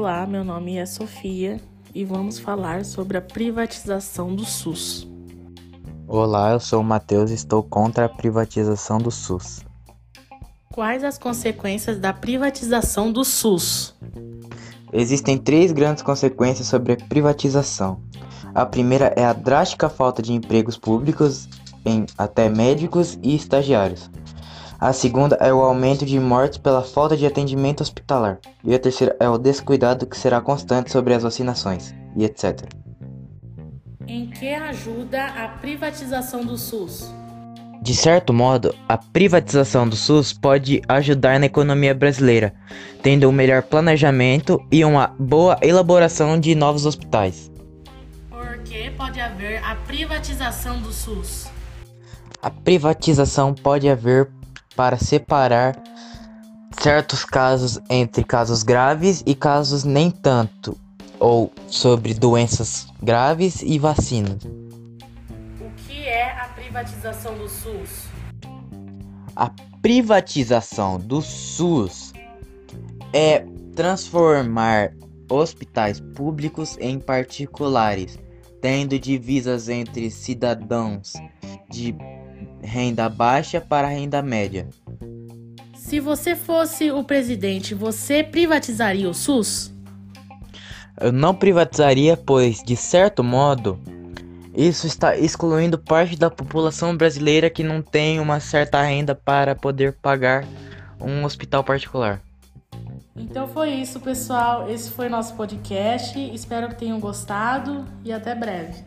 Olá, meu nome é Sofia e vamos falar sobre a privatização do SUS. Olá, eu sou o Matheus e estou contra a privatização do SUS. Quais as consequências da privatização do SUS? Existem três grandes consequências sobre a privatização. A primeira é a drástica falta de empregos públicos em até médicos e estagiários. A segunda é o aumento de mortes pela falta de atendimento hospitalar. E a terceira é o descuidado que será constante sobre as vacinações, e etc. Em que ajuda a privatização do SUS? De certo modo, a privatização do SUS pode ajudar na economia brasileira, tendo um melhor planejamento e uma boa elaboração de novos hospitais. Por que pode haver a privatização do SUS? A privatização pode haver para separar certos casos entre casos graves e casos nem tanto, ou sobre doenças graves e vacinas. O que é a privatização do SUS? A privatização do SUS é transformar hospitais públicos em particulares, tendo divisas entre cidadãos de renda baixa para renda média. Se você fosse o presidente, você privatizaria o SUS? Eu não privatizaria, pois, de certo modo, isso está excluindo parte da população brasileira que não tem uma certa renda para poder pagar um hospital particular. Então foi isso, pessoal. Esse foi nosso podcast. Espero que tenham gostado e até breve.